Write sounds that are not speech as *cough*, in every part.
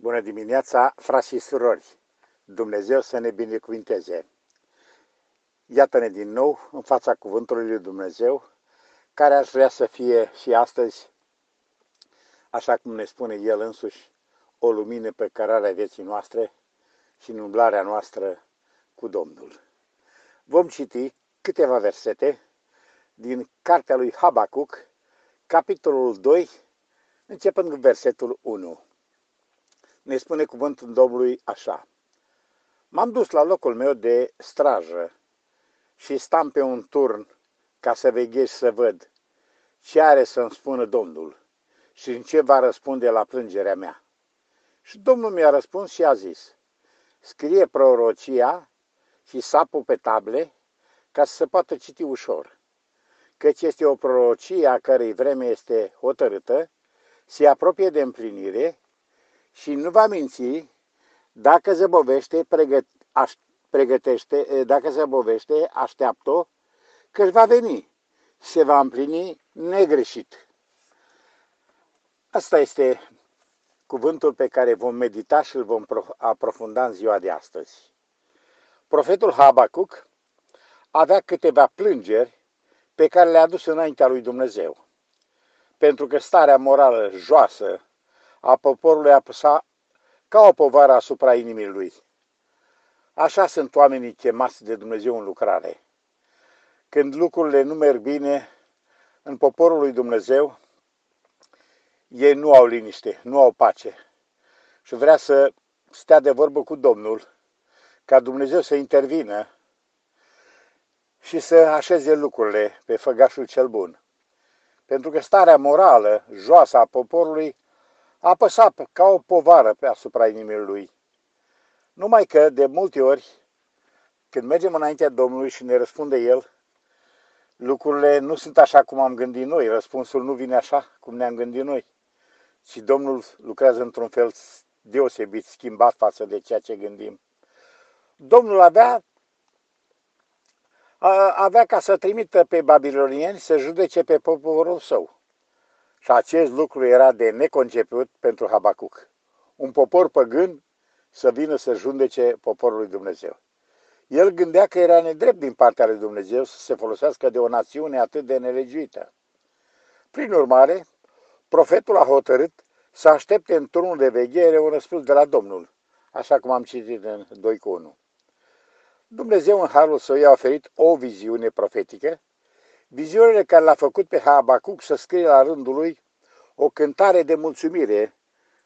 Bună dimineața, frați și surori! Dumnezeu să ne binecuvinteze! Iată-ne din nou în fața Cuvântului lui Dumnezeu, care aș vrea să fie și astăzi, așa cum ne spune El însuși, o lumină pe cărarea vieții noastre și în umblarea noastră cu Domnul. Vom citi câteva versete din cartea lui Habacuc, capitolul 2, începând cu versetul 1 ne spune cuvântul Domnului așa. M-am dus la locul meu de strajă și stam pe un turn ca să veghez să văd ce are să-mi spună Domnul și în ce va răspunde la plângerea mea. Și Domnul mi-a răspuns și a zis, scrie prorocia și sapul pe table ca să se poată citi ușor, căci este o prorocie a cărei vreme este hotărâtă, se apropie de împlinire și nu va minți dacă zăbovește, pregăt, aș, pregătește, dacă zăbovește, așteaptă că își va veni se va împlini negreșit. Asta este cuvântul pe care vom medita și îl vom aprofunda în ziua de astăzi. Profetul Habacuc avea câteva plângeri pe care le-a adus înaintea lui Dumnezeu. Pentru că starea morală joasă a poporului apăsa ca o povară asupra inimii lui. Așa sunt oamenii chemați de Dumnezeu în lucrare. Când lucrurile nu merg bine în poporul lui Dumnezeu, ei nu au liniște, nu au pace. Și vrea să stea de vorbă cu Domnul, ca Dumnezeu să intervină și să așeze lucrurile pe făgașul cel bun. Pentru că starea morală, joasă a poporului, a apăsat ca o povară pe asupra inimii lui. Numai că, de multe ori, când mergem înaintea Domnului și ne răspunde El, lucrurile nu sunt așa cum am gândit noi, răspunsul nu vine așa cum ne-am gândit noi, ci Domnul lucrează într-un fel deosebit, schimbat față de ceea ce gândim. Domnul avea, avea ca să trimită pe babilonieni să judece pe poporul său. Și acest lucru era de neconceput pentru Habacuc. Un popor păgân să vină să jundece poporul lui Dumnezeu. El gândea că era nedrept din partea lui Dumnezeu să se folosească de o națiune atât de nelegiuită. Prin urmare, profetul a hotărât să aștepte în turnul de veghere un răspuns de la Domnul, așa cum am citit în 2 cu 1. Dumnezeu în harul său i-a oferit o viziune profetică Viziunile care l-a făcut pe Habacuc să scrie la rândul lui o cântare de mulțumire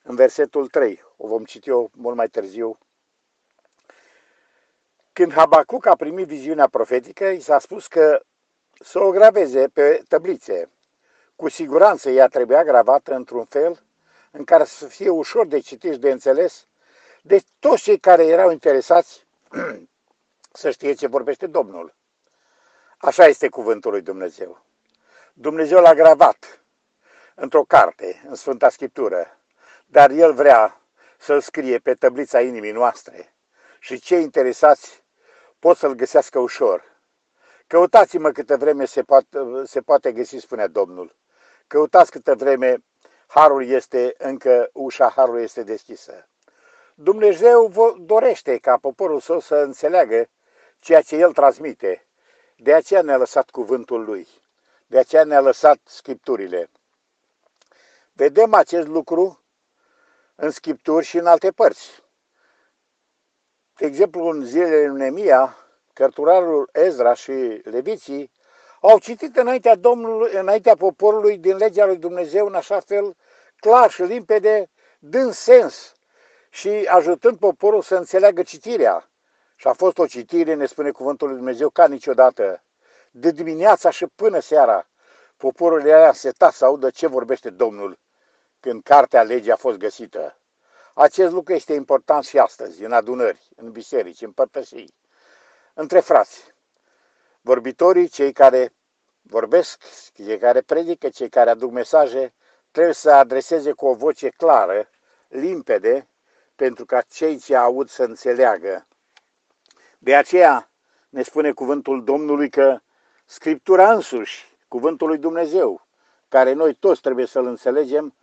în versetul 3. O vom citi eu mult mai târziu. Când Habacuc a primit viziunea profetică, i s-a spus că să o graveze pe tăblițe. Cu siguranță ea trebuia gravată într-un fel în care să fie ușor de citit și de înțeles de toți cei care erau interesați *clears throat* să știe ce vorbește Domnul. Așa este cuvântul lui Dumnezeu. Dumnezeu l-a gravat într-o carte, în Sfânta Scriptură, dar El vrea să-l scrie pe tăblița inimii noastre și cei interesați pot să-l găsească ușor. Căutați-mă câtă vreme se poate, se poate găsi, spunea Domnul. Căutați câtă vreme harul este încă, ușa harului este deschisă. Dumnezeu dorește ca poporul său să înțeleagă ceea ce El transmite de aceea ne-a lăsat cuvântul lui. De aceea ne-a lăsat scripturile. Vedem acest lucru în scripturi și în alte părți. De exemplu, în zilele lui Nemia, cărturarul Ezra și leviții au citit înaintea, Domnului, înaintea poporului din legea lui Dumnezeu în așa fel clar și limpede, dând sens și ajutând poporul să înțeleagă citirea. Și a fost o citire, ne spune cuvântul lui Dumnezeu, ca niciodată. De dimineața și până seara, poporul era setat să audă ce vorbește Domnul când cartea legii a fost găsită. Acest lucru este important și astăzi, în adunări, în biserici, în părtășii, între frați. Vorbitorii, cei care vorbesc, cei care predică, cei care aduc mesaje, trebuie să adreseze cu o voce clară, limpede, pentru ca cei ce aud să înțeleagă de aceea ne spune cuvântul Domnului că Scriptura însuși, cuvântul lui Dumnezeu, care noi toți trebuie să-l înțelegem,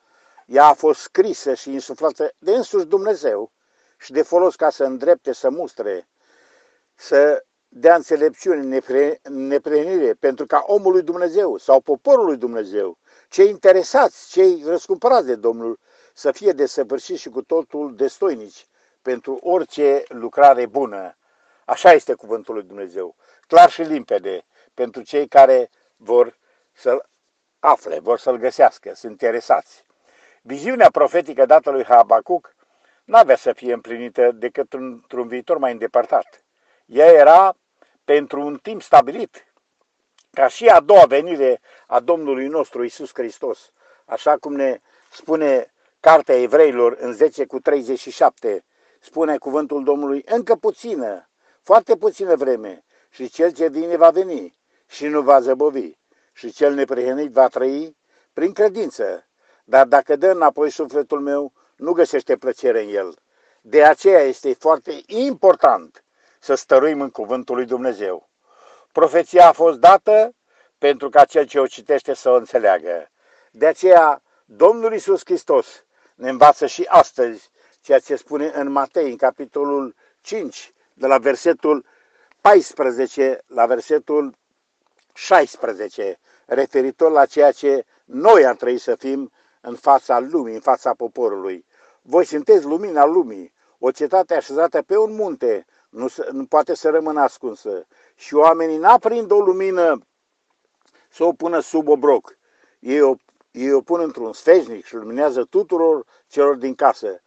ea a fost scrisă și insuflată de însuși Dumnezeu și de folos ca să îndrepte, să mustre, să dea înțelepciune, neprenire, pentru ca omul lui Dumnezeu sau poporul lui Dumnezeu, cei interesați, cei răscumpărați de Domnul, să fie desăvârșiți și cu totul destoinici pentru orice lucrare bună. Așa este cuvântul lui Dumnezeu, clar și limpede, pentru cei care vor să-l afle, vor să-l găsească, sunt interesați. Viziunea profetică dată lui Habacuc n-avea să fie împlinită decât într-un viitor mai îndepărtat. Ea era pentru un timp stabilit, ca și a doua venire a Domnului nostru Isus Hristos, așa cum ne spune Cartea Evreilor în 10 cu 37, spune cuvântul Domnului, încă puțină, foarte puțină vreme, și cel ce vine va veni și nu va zăbovi, și cel neprihănit va trăi prin credință. Dar dacă dă înapoi sufletul meu, nu găsește plăcere în el. De aceea este foarte important să stăruim în cuvântul lui Dumnezeu. Profeția a fost dată pentru ca cel ce o citește să o înțeleagă. De aceea, Domnul Isus Hristos ne învață și astăzi ceea ce spune în Matei, în capitolul 5, de la versetul 14 la versetul 16, referitor la ceea ce noi am trăit să fim în fața lumii, în fața poporului. Voi sunteți lumina lumii, o cetate așezată pe un munte, nu, nu poate să rămână ascunsă. Și oamenii n-aprind o lumină să o pună sub obroc. Ei o, ei o pun într-un sfeșnic și luminează tuturor celor din casă.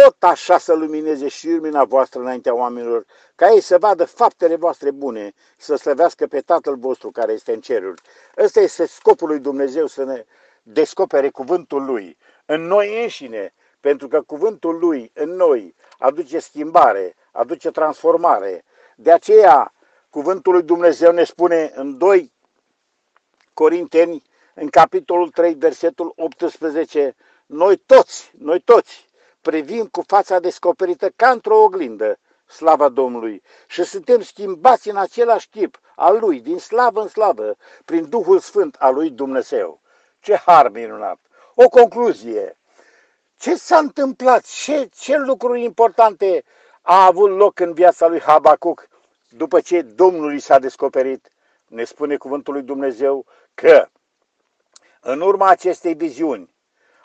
Tot așa să lumineze și lumina voastră înaintea oamenilor, ca ei să vadă faptele voastre bune și să slăvească pe Tatăl vostru care este în ceruri. Ăsta este scopul lui Dumnezeu să ne descopere cuvântul Lui în noi înșine, pentru că cuvântul Lui în noi aduce schimbare, aduce transformare. De aceea, cuvântul lui Dumnezeu ne spune în 2 Corinteni, în capitolul 3, versetul 18, noi toți, noi toți privim cu fața descoperită ca într-o oglindă slava Domnului și suntem schimbați în același tip al Lui, din slavă în slavă, prin Duhul Sfânt al Lui Dumnezeu. Ce har minunat! O concluzie. Ce s-a întâmplat? Ce, ce lucruri importante a avut loc în viața lui Habacuc după ce Domnul i s-a descoperit? Ne spune cuvântul lui Dumnezeu că în urma acestei viziuni,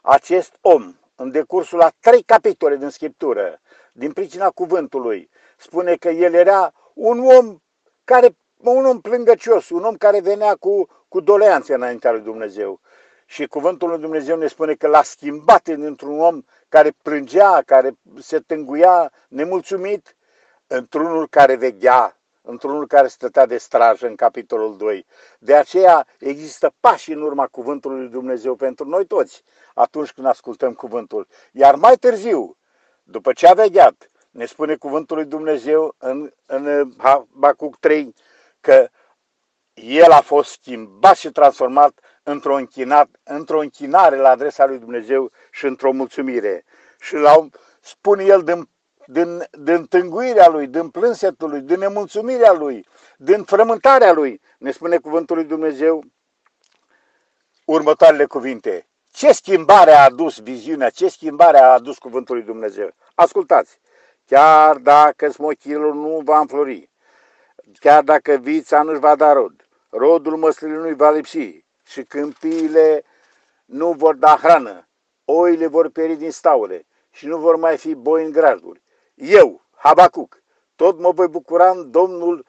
acest om, în decursul a trei capitole din Scriptură, din pricina cuvântului, spune că el era un om care, un om plângăcios, un om care venea cu, cu doleanțe înaintea lui Dumnezeu. Și cuvântul lui Dumnezeu ne spune că l-a schimbat într-un om care plângea, care se tânguia nemulțumit, într-unul care veghea, într-unul care stătea de strajă în capitolul 2. De aceea există pași în urma cuvântului lui Dumnezeu pentru noi toți atunci când ascultăm cuvântul. Iar mai târziu, după ce a vegheat, ne spune cuvântul lui Dumnezeu în, în Habacuc 3 că el a fost schimbat și transformat într-o, închinat, într-o închinare la adresa lui Dumnezeu și într-o mulțumire. Și la, spune el din, din, din tânguirea lui, din plânsetul lui, din nemulțumirea lui, din frământarea lui, ne spune cuvântul lui Dumnezeu următoarele cuvinte. Ce schimbare a adus viziunea, ce schimbare a adus cuvântul lui Dumnezeu? Ascultați, chiar dacă smochilul nu va înflori, chiar dacă vița nu-și va da rod, rodul măslinului nu va lipsi, și câmpiile nu vor da hrană, oile vor pieri din staule și nu vor mai fi boi în graduri. Eu, Habacuc, tot mă voi bucura în Domnul,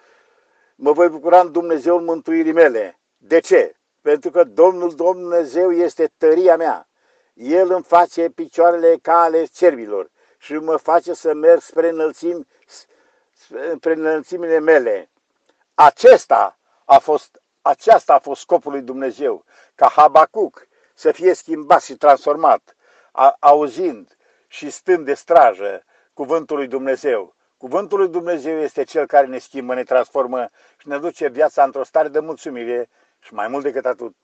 mă voi bucura în Dumnezeul mântuirii mele. De ce? Pentru că Domnul Dumnezeu este tăria mea. El îmi face picioarele ca ale cervilor și mă face să merg spre, înălțimi, spre înălțimile mele. Acesta a fost aceasta a fost scopul lui Dumnezeu, ca Habacuc să fie schimbat și transformat, a, auzind și stând de strajă cuvântul lui Dumnezeu. Cuvântul lui Dumnezeu este cel care ne schimbă, ne transformă și ne duce viața într-o stare de mulțumire și mai mult decât atât,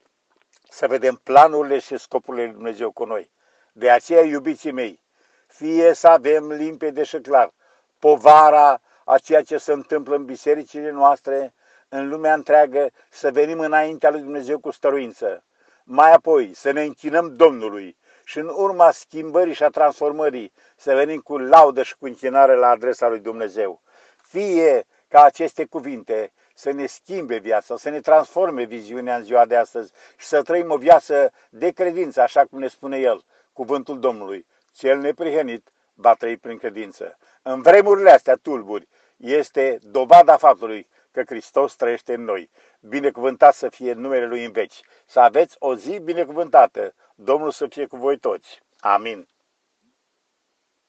să vedem planurile și scopurile lui Dumnezeu cu noi. De aceea, iubiții mei, fie să avem limpede și clar povara a ceea ce se întâmplă în bisericile noastre, în lumea întreagă să venim înaintea lui Dumnezeu cu stăruință. Mai apoi să ne închinăm Domnului și în urma schimbării și a transformării să venim cu laudă și cu închinare la adresa lui Dumnezeu. Fie ca aceste cuvinte să ne schimbe viața, să ne transforme viziunea în ziua de astăzi și să trăim o viață de credință, așa cum ne spune El, cuvântul Domnului. Cel neprihănit va trăi prin credință. În vremurile astea tulburi este dovada faptului că Hristos trăiește în noi. Binecuvântat să fie numele Lui în veci. Să aveți o zi binecuvântată. Domnul să fie cu voi toți. Amin.